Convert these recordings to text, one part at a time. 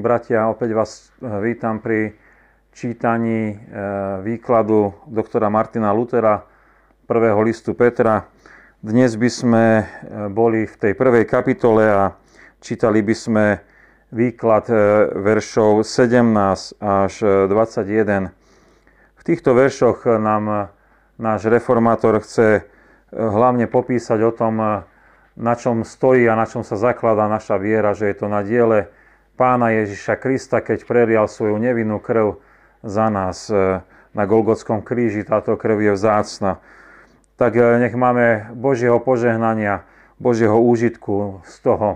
Bratia, opäť vás eh, vítam pri čítaní eh, výkladu doktora Martina Lutera, prvého listu Petra. Dnes by sme eh, boli v tej prvej kapitole a čítali by sme výklad veršov 17 až 21. V týchto veršoch nám náš reformátor chce hlavne popísať o tom, na čom stojí a na čom sa zakladá naša viera, že je to na diele pána Ježiša Krista, keď prerial svoju nevinnú krv za nás e, na Golgotskom kríži. Táto krv je vzácna. Tak e, nech máme Božieho požehnania, Božieho úžitku z toho,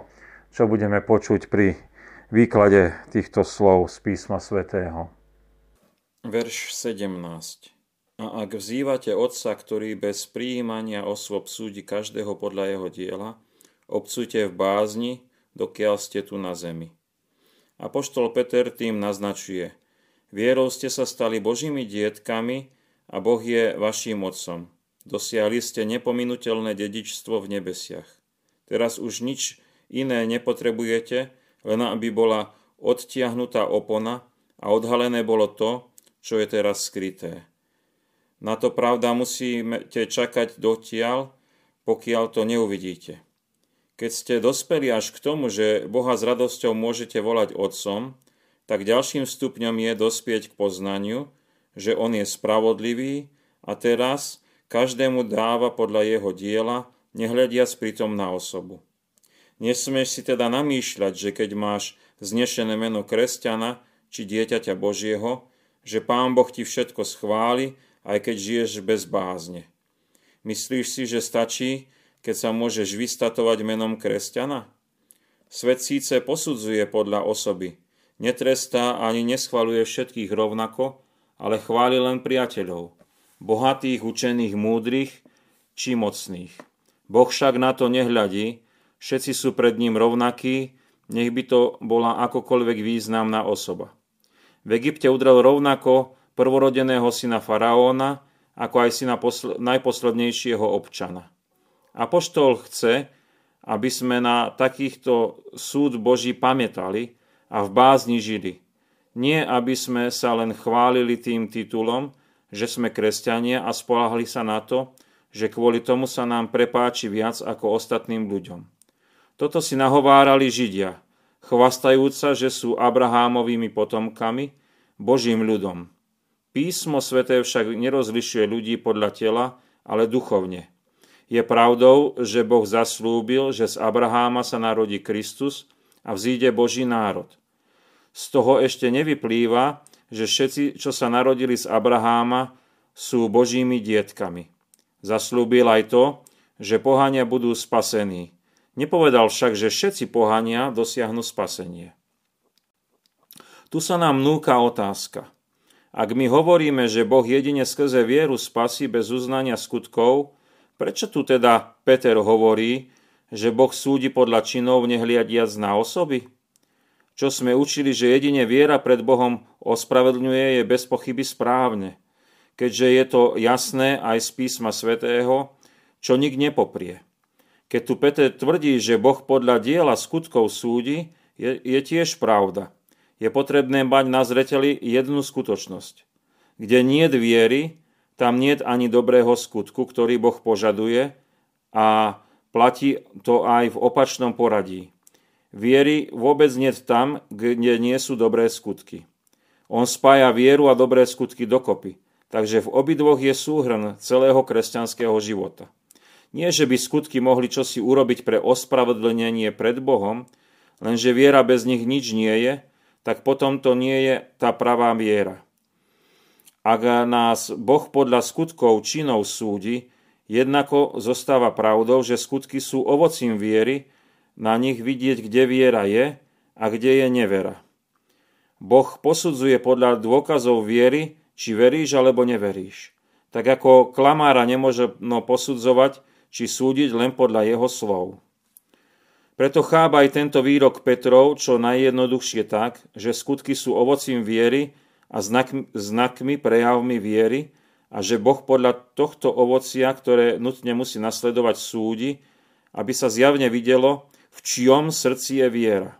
čo budeme počuť pri výklade týchto slov z písma svätého. Verš 17. A ak vzývate Otca, ktorý bez prijímania osôb súdi každého podľa jeho diela, obcujte v bázni, dokiaľ ste tu na zemi. Apoštol Peter tým naznačuje, vierou ste sa stali Božími dietkami a Boh je vaším otcom. Dosiahli ste nepominutelné dedičstvo v nebesiach. Teraz už nič iné nepotrebujete, len aby bola odtiahnutá opona a odhalené bolo to, čo je teraz skryté. Na to pravda musíte čakať dotiaľ, pokiaľ to neuvidíte. Keď ste dospeli až k tomu, že Boha s radosťou môžete volať Otcom, tak ďalším stupňom je dospieť k poznaniu, že On je spravodlivý a teraz každému dáva podľa jeho diela, nehľadiac pritom na osobu. Nesmieš si teda namýšľať, že keď máš znešené meno kresťana či dieťaťa Božieho, že Pán Boh ti všetko schváli, aj keď žiješ bez bázne. Myslíš si, že stačí, keď sa môžeš vystatovať menom kresťana? Svet síce posudzuje podľa osoby, netrestá ani neschvaluje všetkých rovnako, ale chváli len priateľov, bohatých, učených, múdrych či mocných. Boh však na to nehľadí, všetci sú pred ním rovnakí, nech by to bola akokoľvek významná osoba. V Egypte udrel rovnako prvorodeného syna faraóna, ako aj syna posl- najposlednejšieho občana. Apoštol chce, aby sme na takýchto súd Boží pamätali a v bázni žili. Nie, aby sme sa len chválili tým titulom, že sme kresťania a spolahli sa na to, že kvôli tomu sa nám prepáči viac ako ostatným ľuďom. Toto si nahovárali Židia, chvastajúca, že sú Abrahámovými potomkami, Božím ľudom. Písmo sveté však nerozlišuje ľudí podľa tela, ale duchovne. Je pravdou, že Boh zaslúbil, že z Abraháma sa narodí Kristus a vzíde Boží národ. Z toho ešte nevyplýva, že všetci, čo sa narodili z Abraháma, sú Božími dietkami. Zaslúbil aj to, že pohania budú spasení. Nepovedal však, že všetci pohania dosiahnu spasenie. Tu sa nám núka otázka. Ak my hovoríme, že Boh jedine skrze vieru spasí bez uznania skutkov, Prečo tu teda Peter hovorí, že Boh súdi podľa činov nehliadiac na osoby? Čo sme učili, že jedine viera pred Bohom ospravedlňuje, je bez pochyby správne, keďže je to jasné aj z písma svätého, čo nik nepoprie. Keď tu Peter tvrdí, že Boh podľa diela skutkov súdi, je, je tiež pravda. Je potrebné mať na zreteli jednu skutočnosť. Kde nie viery, tam nie je ani dobrého skutku, ktorý Boh požaduje a platí to aj v opačnom poradí. Viery vôbec nie tam, kde nie sú dobré skutky. On spája vieru a dobré skutky dokopy, takže v obidvoch je súhrn celého kresťanského života. Nie, že by skutky mohli čosi urobiť pre ospravedlnenie pred Bohom, lenže viera bez nich nič nie je, tak potom to nie je tá pravá viera. Ak nás Boh podľa skutkov činov súdi, jednako zostáva pravdou, že skutky sú ovocím viery, na nich vidieť, kde viera je a kde je nevera. Boh posudzuje podľa dôkazov viery, či veríš alebo neveríš. Tak ako klamára nemôže posudzovať, či súdiť len podľa jeho slov. Preto chábaj tento výrok Petrov čo najjednoduchšie tak, že skutky sú ovocím viery, a znakmi, znakmi prejavmi viery a že Boh podľa tohto ovocia, ktoré nutne musí nasledovať súdi, aby sa zjavne videlo, v čiom srdci je viera.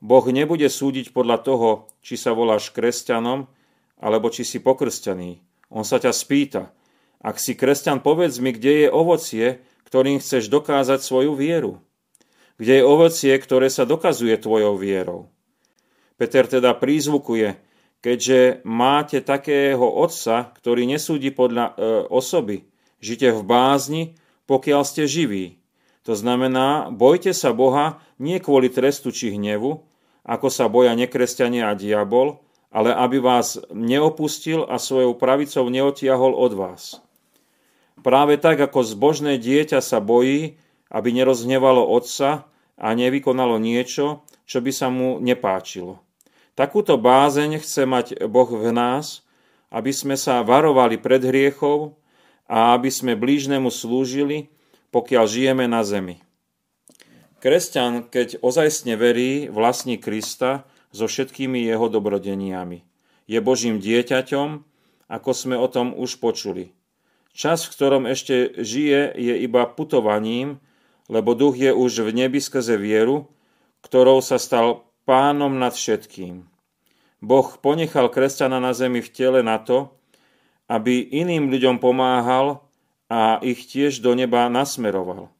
Boh nebude súdiť podľa toho, či sa voláš kresťanom, alebo či si pokrstený. On sa ťa spýta, ak si kresťan, povedz mi, kde je ovocie, ktorým chceš dokázať svoju vieru. Kde je ovocie, ktoré sa dokazuje tvojou vierou. Peter teda prízvukuje, keďže máte takého otca, ktorý nesúdi podľa e, osoby, žite v bázni, pokiaľ ste živí. To znamená, bojte sa Boha nie kvôli trestu či hnevu, ako sa boja nekresťania a diabol, ale aby vás neopustil a svojou pravicou neotiahol od vás. Práve tak, ako zbožné dieťa sa bojí, aby nerozhnevalo otca a nevykonalo niečo, čo by sa mu nepáčilo. Takúto bázeň chce mať Boh v nás, aby sme sa varovali pred hriechov a aby sme blížnemu slúžili, pokiaľ žijeme na zemi. Kresťan, keď ozajstne verí, vlastní Krista so všetkými jeho dobrodeniami. Je Božím dieťaťom, ako sme o tom už počuli. Čas, v ktorom ešte žije, je iba putovaním, lebo duch je už v nebi skrze vieru, ktorou sa stal pánom nad všetkým. Boh ponechal kresťana na zemi v tele na to, aby iným ľuďom pomáhal a ich tiež do neba nasmeroval.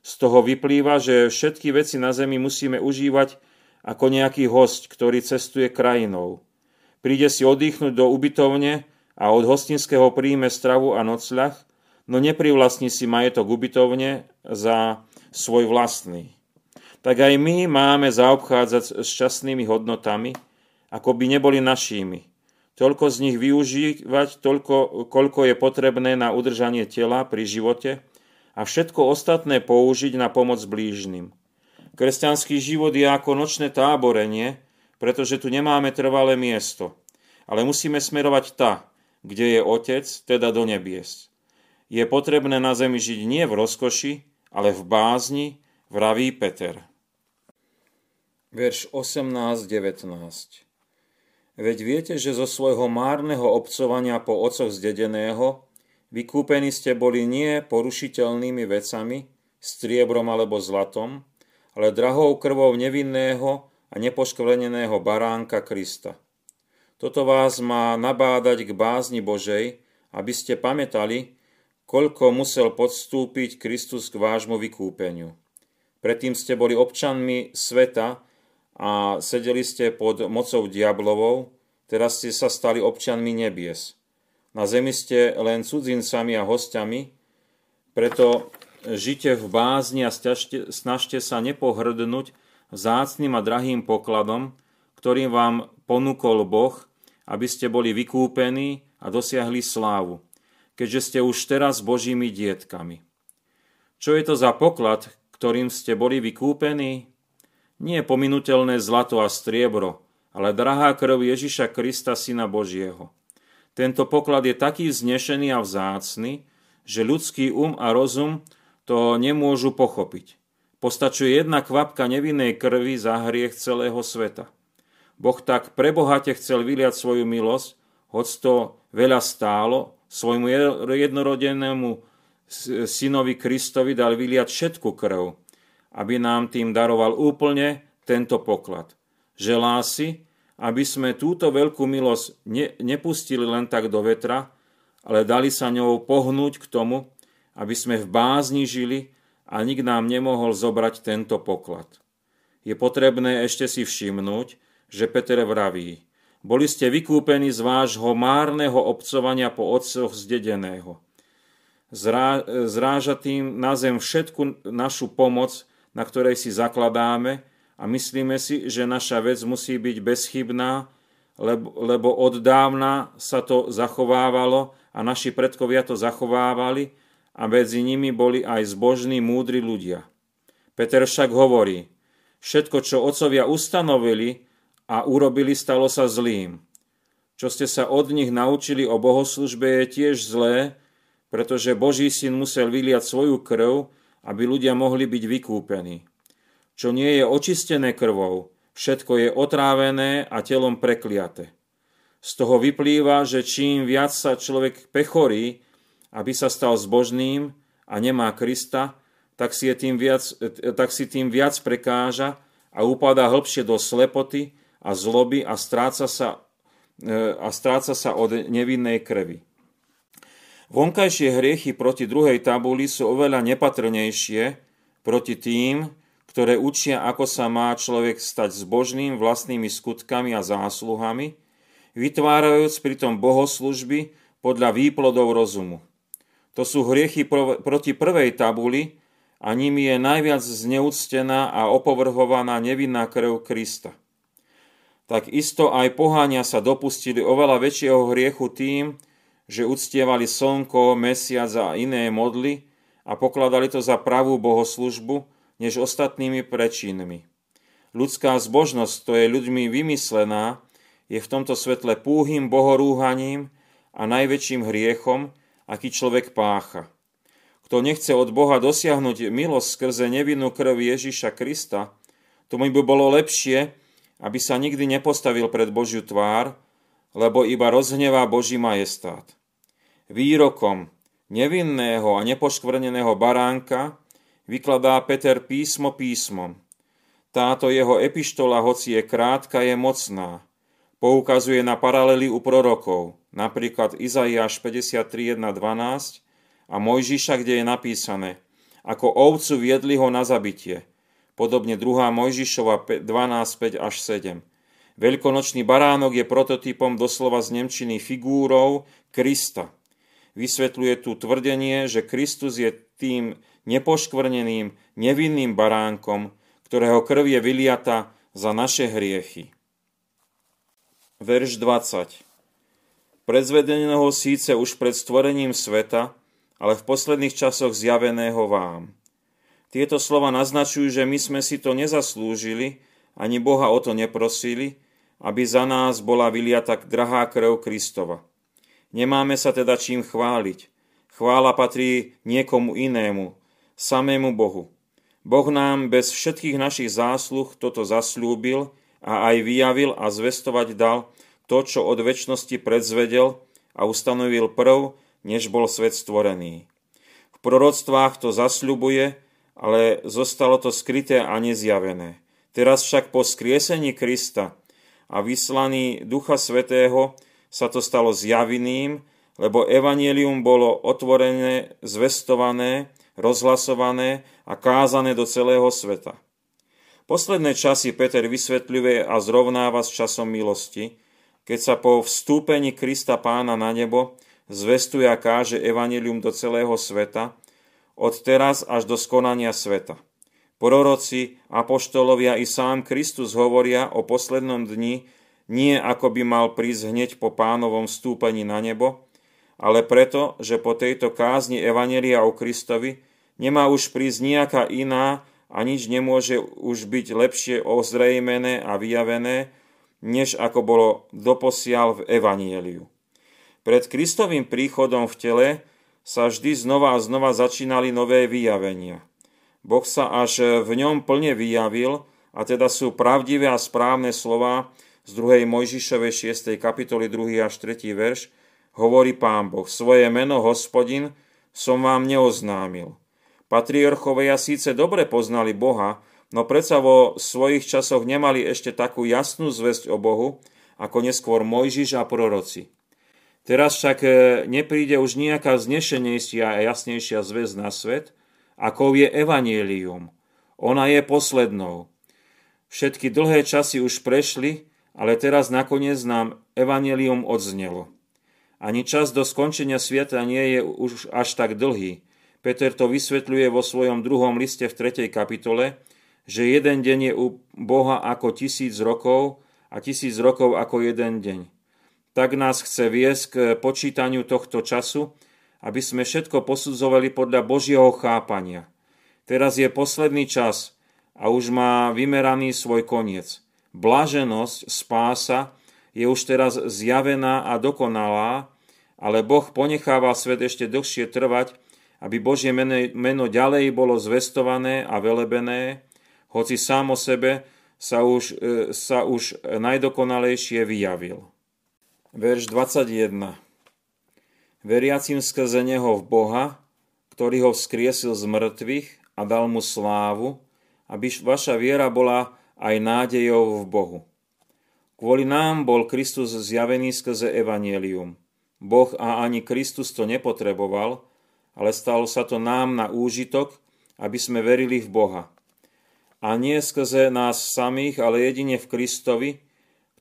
Z toho vyplýva, že všetky veci na zemi musíme užívať ako nejaký host, ktorý cestuje krajinou. Príde si oddychnúť do ubytovne a od hostinského príjme stravu a nocľah, no neprivlastní si majetok ubytovne za svoj vlastný tak aj my máme zaobchádzať s časnými hodnotami, ako by neboli našimi. Toľko z nich využívať, toľko, koľko je potrebné na udržanie tela pri živote a všetko ostatné použiť na pomoc blížnym. Kresťanský život je ako nočné táborenie, pretože tu nemáme trvalé miesto, ale musíme smerovať ta, kde je Otec, teda do nebies. Je potrebné na zemi žiť nie v rozkoši, ale v bázni, vraví Peter verš 18-19. Veď viete, že zo svojho márneho obcovania po ococh zdedeného vykúpení ste boli nie porušiteľnými vecami, striebrom alebo zlatom, ale drahou krvou nevinného a nepoškvrneného baránka Krista. Toto vás má nabádať k bázni Božej, aby ste pamätali, koľko musel podstúpiť Kristus k vášmu vykúpeniu. Predtým ste boli občanmi sveta, a sedeli ste pod mocou diablovou, teraz ste sa stali občanmi nebies. Na zemi ste len cudzincami a hostiami, preto žite v bázni a stiažte, snažte sa nepohrdnúť vzácným a drahým pokladom, ktorým vám ponúkol Boh, aby ste boli vykúpení a dosiahli slávu, keďže ste už teraz Božími dietkami. Čo je to za poklad, ktorým ste boli vykúpení? Nie pominutelné zlato a striebro, ale drahá krv Ježiša Krista, Syna Božieho. Tento poklad je taký vznešený a vzácny, že ľudský um a rozum to nemôžu pochopiť. Postačuje jedna kvapka nevinnej krvi za hriech celého sveta. Boh tak prebohate chcel vyliať svoju milosť, hoď to veľa stálo, svojmu jednorodenému synovi Kristovi dal vyliať všetku krv, aby nám tým daroval úplne tento poklad. Želá si, aby sme túto veľkú milosť ne, nepustili len tak do vetra, ale dali sa ňou pohnúť k tomu, aby sme v bázni žili a nik nám nemohol zobrať tento poklad. Je potrebné ešte si všimnúť, že Peter vraví, boli ste vykúpení z vášho márneho obcovania po otcoch zdedeného. Zrá, zráža tým na zem všetku našu pomoc, na ktorej si zakladáme a myslíme si, že naša vec musí byť bezchybná, lebo, od dávna sa to zachovávalo a naši predkovia to zachovávali a medzi nimi boli aj zbožní, múdri ľudia. Peter však hovorí, všetko, čo otcovia ustanovili a urobili, stalo sa zlým. Čo ste sa od nich naučili o bohoslužbe je tiež zlé, pretože Boží syn musel vyliať svoju krv, aby ľudia mohli byť vykúpení. Čo nie je očistené krvou, všetko je otrávené a telom prekliate. Z toho vyplýva, že čím viac sa človek pechorí, aby sa stal zbožným a nemá Krista, tak si, tým viac, tak si tým viac prekáža a upadá hlbšie do slepoty a zloby a stráca sa, e, a stráca sa od nevinnej krvi. Vonkajšie hriechy proti druhej tabuli sú oveľa nepatrnejšie proti tým, ktoré učia, ako sa má človek stať zbožným vlastnými skutkami a zásluhami, vytvárajúc pritom bohoslužby podľa výplodov rozumu. To sú hriechy proti prvej tabuli a nimi je najviac zneúctená a opovrhovaná nevinná krv Krista. Tak isto aj poháňa sa dopustili oveľa väčšieho hriechu tým, že uctievali slnko, mesiac a iné modly a pokladali to za pravú bohoslužbu, než ostatnými prečinmi. Ľudská zbožnosť, to je ľuďmi vymyslená, je v tomto svetle púhým bohorúhaním a najväčším hriechom, aký človek pácha. Kto nechce od Boha dosiahnuť milosť skrze nevinnú krv Ježiša Krista, tomu by bolo lepšie, aby sa nikdy nepostavil pred Božiu tvár, lebo iba rozhnevá Boží majestát výrokom nevinného a nepoškvrneného baránka vykladá Peter písmo písmom. Táto jeho epištola, hoci je krátka, je mocná. Poukazuje na paralely u prorokov, napríklad Izaiáš 53.1.12 a Mojžiša, kde je napísané Ako ovcu viedli ho na zabitie. Podobne 2. Mojžišova 12.5 až 7. Veľkonočný baránok je prototypom doslova z Nemčiny figúrou Krista – vysvetľuje tu tvrdenie, že Kristus je tým nepoškvrneným, nevinným baránkom, ktorého krv je vyliata za naše hriechy. Verš 20 Predzvedeného síce už pred stvorením sveta, ale v posledných časoch zjaveného vám. Tieto slova naznačujú, že my sme si to nezaslúžili, ani Boha o to neprosili, aby za nás bola vyliata drahá krv Kristova. Nemáme sa teda čím chváliť. Chvála patrí niekomu inému, samému Bohu. Boh nám bez všetkých našich zásluh toto zasľúbil a aj vyjavil a zvestovať dal to, čo od väčšnosti predzvedel a ustanovil prv, než bol svet stvorený. V proroctvách to zasľubuje, ale zostalo to skryté a nezjavené. Teraz však po skriesení Krista a vyslaní Ducha Svetého sa to stalo zjaviným, lebo evanielium bolo otvorené, zvestované, rozhlasované a kázané do celého sveta. Posledné časy Peter vysvetľuje a zrovnáva s časom milosti, keď sa po vstúpení Krista pána na nebo zvestuje a káže evanelium do celého sveta, od teraz až do skonania sveta. Proroci, apoštolovia i sám Kristus hovoria o poslednom dni, nie ako by mal prísť hneď po pánovom stúpení na nebo, ale preto, že po tejto kázni Evanelia o Kristovi nemá už prísť nejaká iná a nič nemôže už byť lepšie ozrejmené a vyjavené, než ako bolo doposiaľ v Evanieliu. Pred Kristovým príchodom v tele sa vždy znova a znova začínali nové vyjavenia. Boh sa až v ňom plne vyjavil, a teda sú pravdivé a správne slova, z 2. Mojžišovej 6. kapitoly 2. až 3. verš, hovorí pán Boh, svoje meno hospodin som vám neoznámil. Patriarchovia síce dobre poznali Boha, no predsa vo svojich časoch nemali ešte takú jasnú zväzť o Bohu, ako neskôr Mojžiš a proroci. Teraz však e, nepríde už nejaká znešenejšia a jasnejšia zväzť na svet, ako je Evangelium. Ona je poslednou. Všetky dlhé časy už prešli ale teraz nakoniec nám evanelium odznelo. Ani čas do skončenia sveta nie je už až tak dlhý. Peter to vysvetľuje vo svojom druhom liste v 3. kapitole, že jeden deň je u Boha ako tisíc rokov a tisíc rokov ako jeden deň. Tak nás chce viesť k počítaniu tohto času, aby sme všetko posudzovali podľa Božieho chápania. Teraz je posledný čas a už má vymeraný svoj koniec. Blaženosť, spása je už teraz zjavená a dokonalá, ale Boh ponecháva svet ešte dlhšie trvať, aby Božie meno, ďalej bolo zvestované a velebené, hoci sám o sebe sa už, e, sa už najdokonalejšie vyjavil. Verš 21 Veriacim skrze Neho v Boha, ktorý ho vzkriesil z mŕtvych a dal mu slávu, aby vaša viera bola aj nádejou v Bohu. Kvôli nám bol Kristus zjavený skrze Evangelium. Boh a ani Kristus to nepotreboval, ale stalo sa to nám na úžitok, aby sme verili v Boha. A nie skrze nás samých, ale jedine v Kristovi,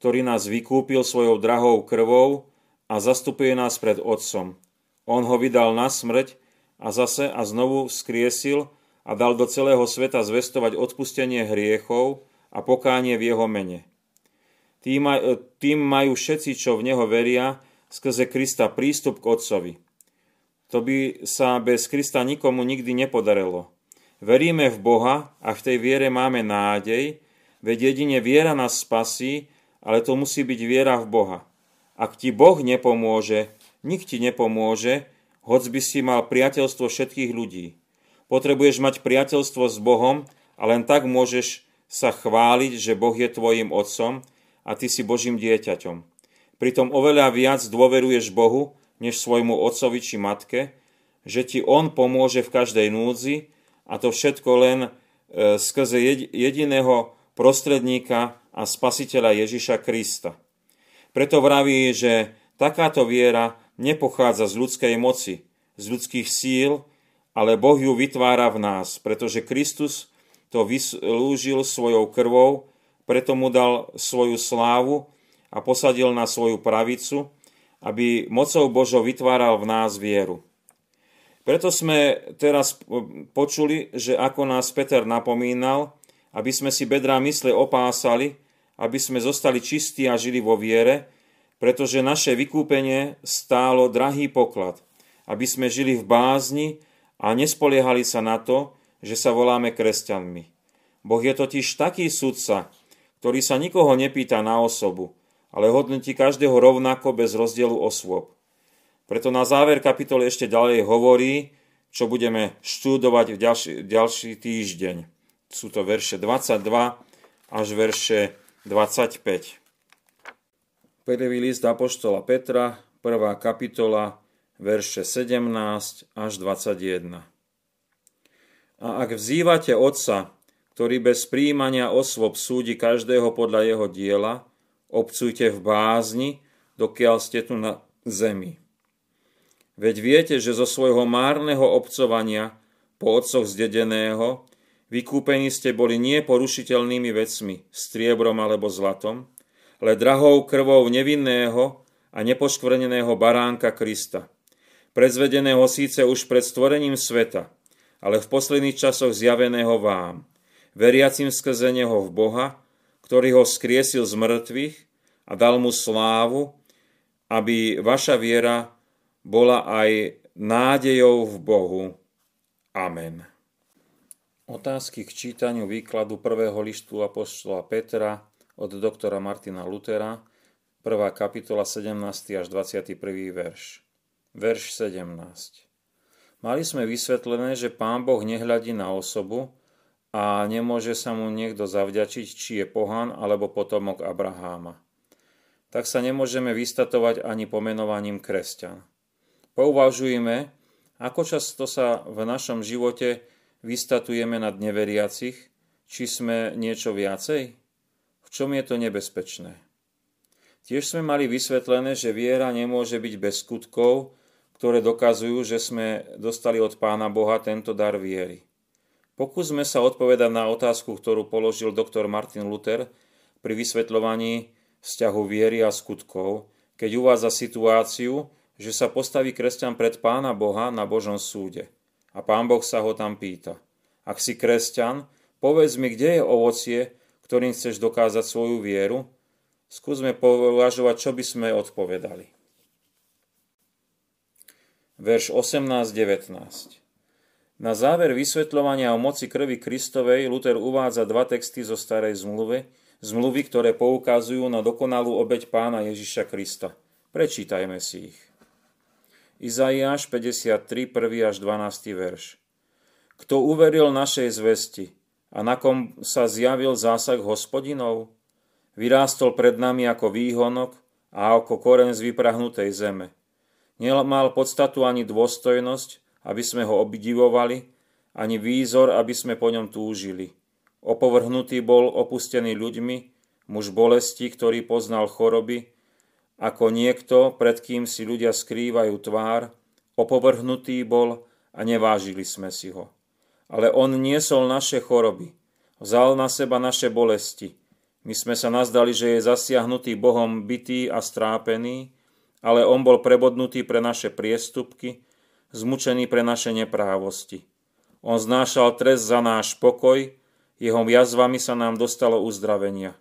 ktorý nás vykúpil svojou drahou krvou a zastupuje nás pred Otcom. On ho vydal na smrť a zase a znovu skriesil a dal do celého sveta zvestovať odpustenie hriechov a pokánie v jeho mene. Tým, tým majú všetci, čo v neho veria, skrze Krista prístup k Otcovi. To by sa bez Krista nikomu nikdy nepodarilo. Veríme v Boha a v tej viere máme nádej, veď jedine viera nás spasí, ale to musí byť viera v Boha. Ak ti Boh nepomôže, nik ti nepomôže, hoď by si mal priateľstvo všetkých ľudí. Potrebuješ mať priateľstvo s Bohom a len tak môžeš sa chváliť, že Boh je tvojim otcom a ty si Božím dieťaťom. Pritom oveľa viac dôveruješ Bohu, než svojmu otcovi či matke, že ti On pomôže v každej núdzi a to všetko len e, skrze jediného prostredníka a spasiteľa Ježiša Krista. Preto vraví, že takáto viera nepochádza z ľudskej moci, z ľudských síl, ale Boh ju vytvára v nás, pretože Kristus to vyslúžil svojou krvou, preto mu dal svoju slávu a posadil na svoju pravicu, aby mocou Božou vytváral v nás vieru. Preto sme teraz počuli, že ako nás Peter napomínal, aby sme si bedrá mysle opásali, aby sme zostali čistí a žili vo viere, pretože naše vykúpenie stálo drahý poklad, aby sme žili v bázni a nespoliehali sa na to, že sa voláme kresťanmi. Boh je totiž taký sudca, ktorý sa nikoho nepýta na osobu, ale hodnotí každého rovnako bez rozdielu osôb. Preto na záver kapitoly ešte ďalej hovorí, čo budeme študovať v ďalší, ďalší týždeň. Sú to verše 22 až verše 25. Prvý list Apoštola Petra, prvá kapitola, verše 17 až 21. A ak vzývate Otca, ktorý bez príjmania osôb súdi každého podľa jeho diela, obcujte v bázni, dokiaľ ste tu na zemi. Veď viete, že zo svojho márneho obcovania po otcoch zdedeného vykúpení ste boli nie porušiteľnými vecmi, striebrom alebo zlatom, ale drahou krvou nevinného a nepoškvrneného baránka Krista, predzvedeného síce už pred stvorením sveta, ale v posledných časoch zjaveného vám, veriacim skrze Neho v Boha, ktorý ho skriesil z mŕtvych a dal mu slávu, aby vaša viera bola aj nádejou v Bohu. Amen. Otázky k čítaniu výkladu prvého listu Apoštola Petra od doktora Martina Lutera, 1. kapitola 17. až 21. verš. Verš 17. Mali sme vysvetlené, že Pán Boh nehľadí na osobu, a nemôže sa mu niekto zavďačiť, či je pohan alebo potomok Abraháma. Tak sa nemôžeme vystatovať ani pomenovaním kresťan. Pouvažujeme, ako často sa v našom živote vystatujeme nad neveriacich, či sme niečo viacej? V čom je to nebezpečné? Tiež sme mali vysvetlené, že viera nemôže byť bez skutkov, ktoré dokazujú, že sme dostali od Pána Boha tento dar viery. Pokúsme sa odpovedať na otázku, ktorú položil doktor Martin Luther pri vysvetľovaní vzťahu viery a skutkov, keď uvádza situáciu, že sa postaví kresťan pred Pána Boha na Božom súde. A Pán Boh sa ho tam pýta. Ak si kresťan, povedz mi, kde je ovocie, ktorým chceš dokázať svoju vieru? Skúsme považovať, čo by sme odpovedali. Verš 18-19 na záver vysvetľovania o moci krvi Kristovej Luther uvádza dva texty zo starej zmluvy, zmluvy, ktoré poukazujú na dokonalú obeď pána Ježiša Krista. Prečítajme si ich. Izaiáš 53, 1. až 12. verš. Kto uveril našej zvesti a na kom sa zjavil zásah hospodinov, vyrástol pred nami ako výhonok a ako koren z vyprahnutej zeme. Nemal podstatu ani dôstojnosť, aby sme ho obdivovali, ani výzor, aby sme po ňom túžili. Opovrhnutý bol opustený ľuďmi, muž bolesti, ktorý poznal choroby, ako niekto, pred kým si ľudia skrývajú tvár, opovrhnutý bol a nevážili sme si ho. Ale on niesol naše choroby, vzal na seba naše bolesti. My sme sa nazdali, že je zasiahnutý Bohom bytý a strápený, ale on bol prebodnutý pre naše priestupky, zmučený pre naše neprávosti. On znášal trest za náš pokoj, jeho jazvami sa nám dostalo uzdravenia.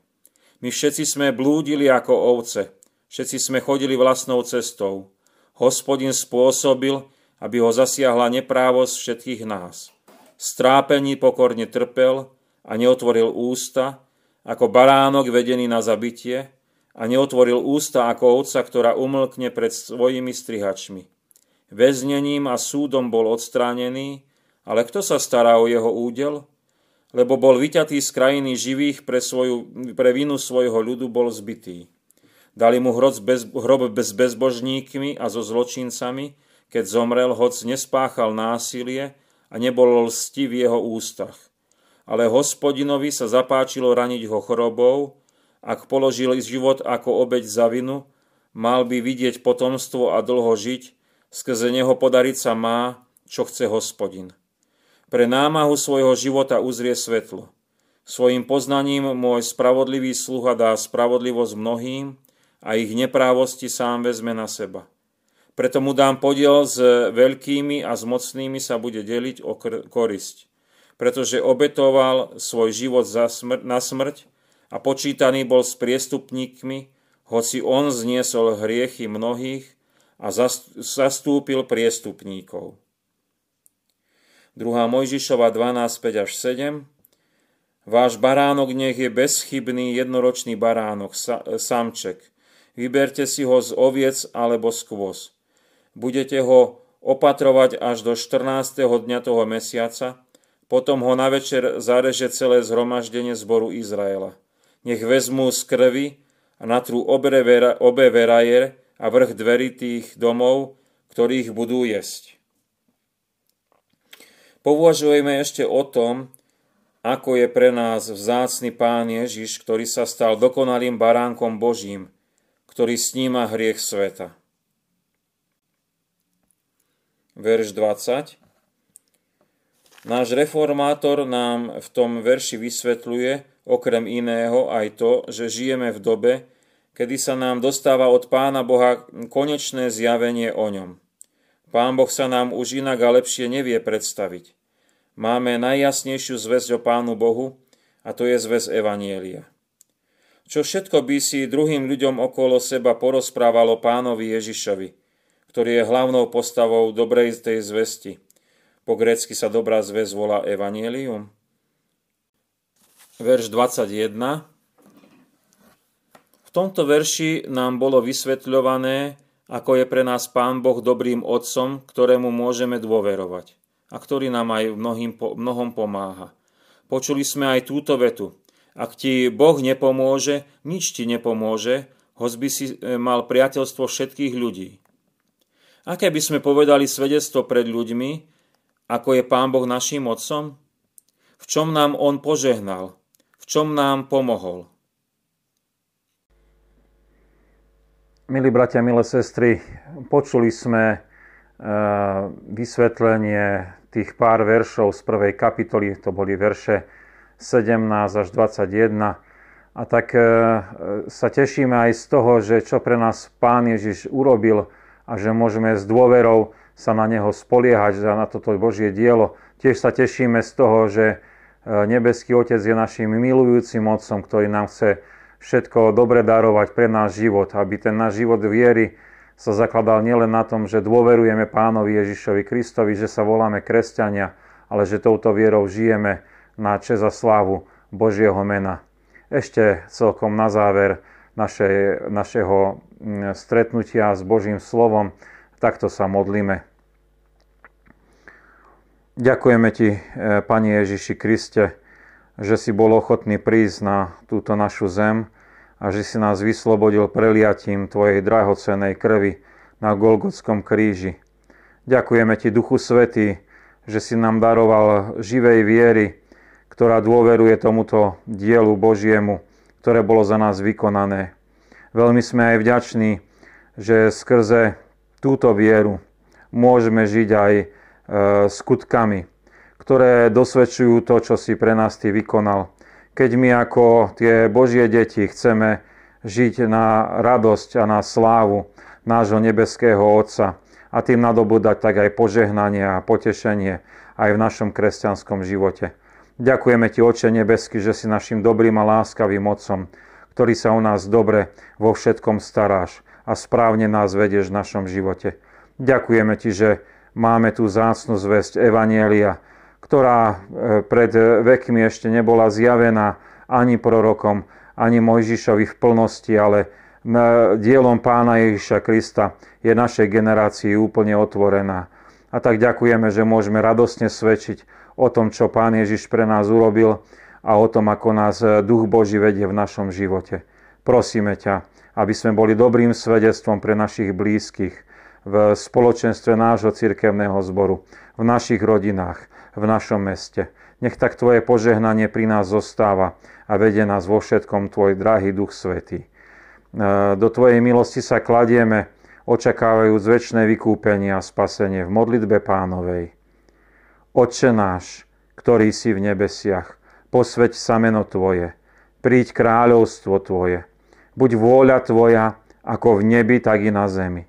My všetci sme blúdili ako ovce, všetci sme chodili vlastnou cestou. Hospodin spôsobil, aby ho zasiahla neprávosť všetkých nás. Strápení pokorne trpel a neotvoril ústa, ako baránok vedený na zabitie, a neotvoril ústa ako ovca, ktorá umlkne pred svojimi strihačmi. Väznením a súdom bol odstránený, ale kto sa stará o jeho údel? Lebo bol vyťatý z krajiny živých pre, svoju, pre vinu svojho ľudu bol zbytý. Dali mu hrob, bez, hrob bez bezbožníkmi a so zločincami, keď zomrel, hoc nespáchal násilie a nebol lsti v jeho ústach. Ale hospodinovi sa zapáčilo raniť ho chorobou, ak položil život ako obeď za vinu, mal by vidieť potomstvo a dlho žiť, skrze neho podariť sa má, čo chce hospodin. Pre námahu svojho života uzrie svetlo. Svojim poznaním môj spravodlivý sluha dá spravodlivosť mnohým a ich neprávosti sám vezme na seba. Preto mu dám podiel s veľkými a s mocnými sa bude deliť o korisť. Pretože obetoval svoj život za smr- na smrť, a počítaný bol s priestupníkmi, hoci on zniesol hriechy mnohých a zastúpil priestupníkov. 2. Mojžišova 12, 5 až 7 Váš baránok nech je bezchybný jednoročný baránok, sa, samček. Vyberte si ho z oviec alebo z kôz. Budete ho opatrovať až do 14. dňa toho mesiaca, potom ho na večer zareže celé zhromaždenie zboru Izraela nech vezmú z krvi a natrú obe, vera, obe verajer a vrch dverí tých domov, ktorých budú jesť. Považujeme ešte o tom, ako je pre nás vzácny Pán Ježiš, ktorý sa stal dokonalým baránkom Božím, ktorý sníma hriech sveta. Verš 20. Náš reformátor nám v tom verši vysvetľuje, okrem iného aj to, že žijeme v dobe, kedy sa nám dostáva od Pána Boha konečné zjavenie o ňom. Pán Boh sa nám už inak a lepšie nevie predstaviť. Máme najjasnejšiu zväzť o Pánu Bohu a to je zväz Evanielia. Čo všetko by si druhým ľuďom okolo seba porozprávalo pánovi Ježišovi, ktorý je hlavnou postavou dobrej tej zvesti. Po grecky sa dobrá zväz volá Evangelium verš 21. V tomto verši nám bolo vysvetľované, ako je pre nás Pán Boh dobrým Otcom, ktorému môžeme dôverovať a ktorý nám aj mnohým, mnohom pomáha. Počuli sme aj túto vetu. Ak ti Boh nepomôže, nič ti nepomôže, hoď by si e, mal priateľstvo všetkých ľudí. Aké by sme povedali svedectvo pred ľuďmi, ako je Pán Boh našim Otcom? V čom nám On požehnal? Čom nám pomohol. Milí bratia, milé sestry, počuli sme e, vysvetlenie tých pár veršov z prvej kapitoly, to boli verše 17 až 21. A tak e, sa tešíme aj z toho, že čo pre nás Pán Ježiš urobil a že môžeme s dôverou sa na Neho spoliehať, na toto Božie dielo. Tiež sa tešíme z toho, že nebeský Otec je našim milujúcim Otcom, ktorý nám chce všetko dobre darovať pre náš život, aby ten náš život viery sa zakladal nielen na tom, že dôverujeme Pánovi Ježišovi Kristovi, že sa voláme kresťania, ale že touto vierou žijeme na čest a slávu Božieho mena. Ešte celkom na záver naše, našeho mm, stretnutia s Božím slovom, takto sa modlíme. Ďakujeme Ti, e, Pani Ježiši Kriste, že si bol ochotný prísť na túto našu zem a že si nás vyslobodil preliatím Tvojej drahocenej krvi na Golgotskom kríži. Ďakujeme Ti, Duchu Svetý, že si nám daroval živej viery, ktorá dôveruje tomuto dielu Božiemu, ktoré bolo za nás vykonané. Veľmi sme aj vďační, že skrze túto vieru môžeme žiť aj skutkami, ktoré dosvedčujú to, čo si pre nás Ty vykonal. Keď my ako tie Božie deti chceme žiť na radosť a na slávu nášho nebeského Otca a tým nadobúdať tak aj požehnanie a potešenie aj v našom kresťanskom živote. Ďakujeme Ti, Oče nebeský, že si našim dobrým a láskavým Otcom, ktorý sa o nás dobre vo všetkom staráš a správne nás vedieš v našom živote. Ďakujeme Ti, že máme tú zácnu zväzť Evanielia, ktorá e, pred vekmi ešte nebola zjavená ani prorokom, ani Mojžišovi v plnosti, ale dielom pána Ježiša Krista je našej generácii úplne otvorená. A tak ďakujeme, že môžeme radosne svedčiť o tom, čo Pán Ježiš pre nás urobil a o tom, ako nás Duch Boží vedie v našom živote. Prosíme ťa, aby sme boli dobrým svedectvom pre našich blízkych v spoločenstve nášho cirkevného zboru, v našich rodinách, v našom meste. Nech tak Tvoje požehnanie pri nás zostáva a vedie nás vo všetkom Tvoj drahý Duch Svetý. E, do Tvojej milosti sa kladieme, očakávajúc väčšie vykúpenie a spasenie v modlitbe pánovej. Otče náš, ktorý si v nebesiach, posveď sa meno Tvoje, príď kráľovstvo Tvoje, buď vôľa Tvoja, ako v nebi, tak i na zemi.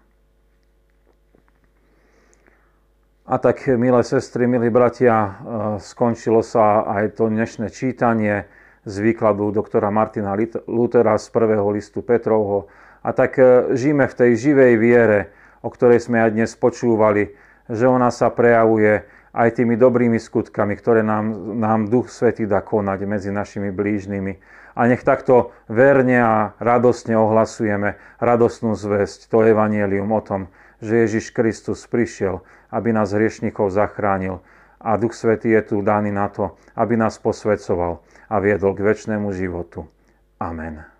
A tak, milé sestry, milí bratia, e, skončilo sa aj to dnešné čítanie z výkladu doktora Martina Lutera z prvého listu Petrovho. A tak e, žijeme v tej živej viere, o ktorej sme aj dnes počúvali, že ona sa prejavuje aj tými dobrými skutkami, ktoré nám, nám Duch Svetý dá konať medzi našimi blížnymi. A nech takto verne a radosne ohlasujeme radosnú zväzť, to evanielium o tom, že Ježiš Kristus prišiel, aby nás hriešnikov zachránil. A Duch Svetý je tu daný na to, aby nás posvedcoval a viedol k väčšnému životu. Amen.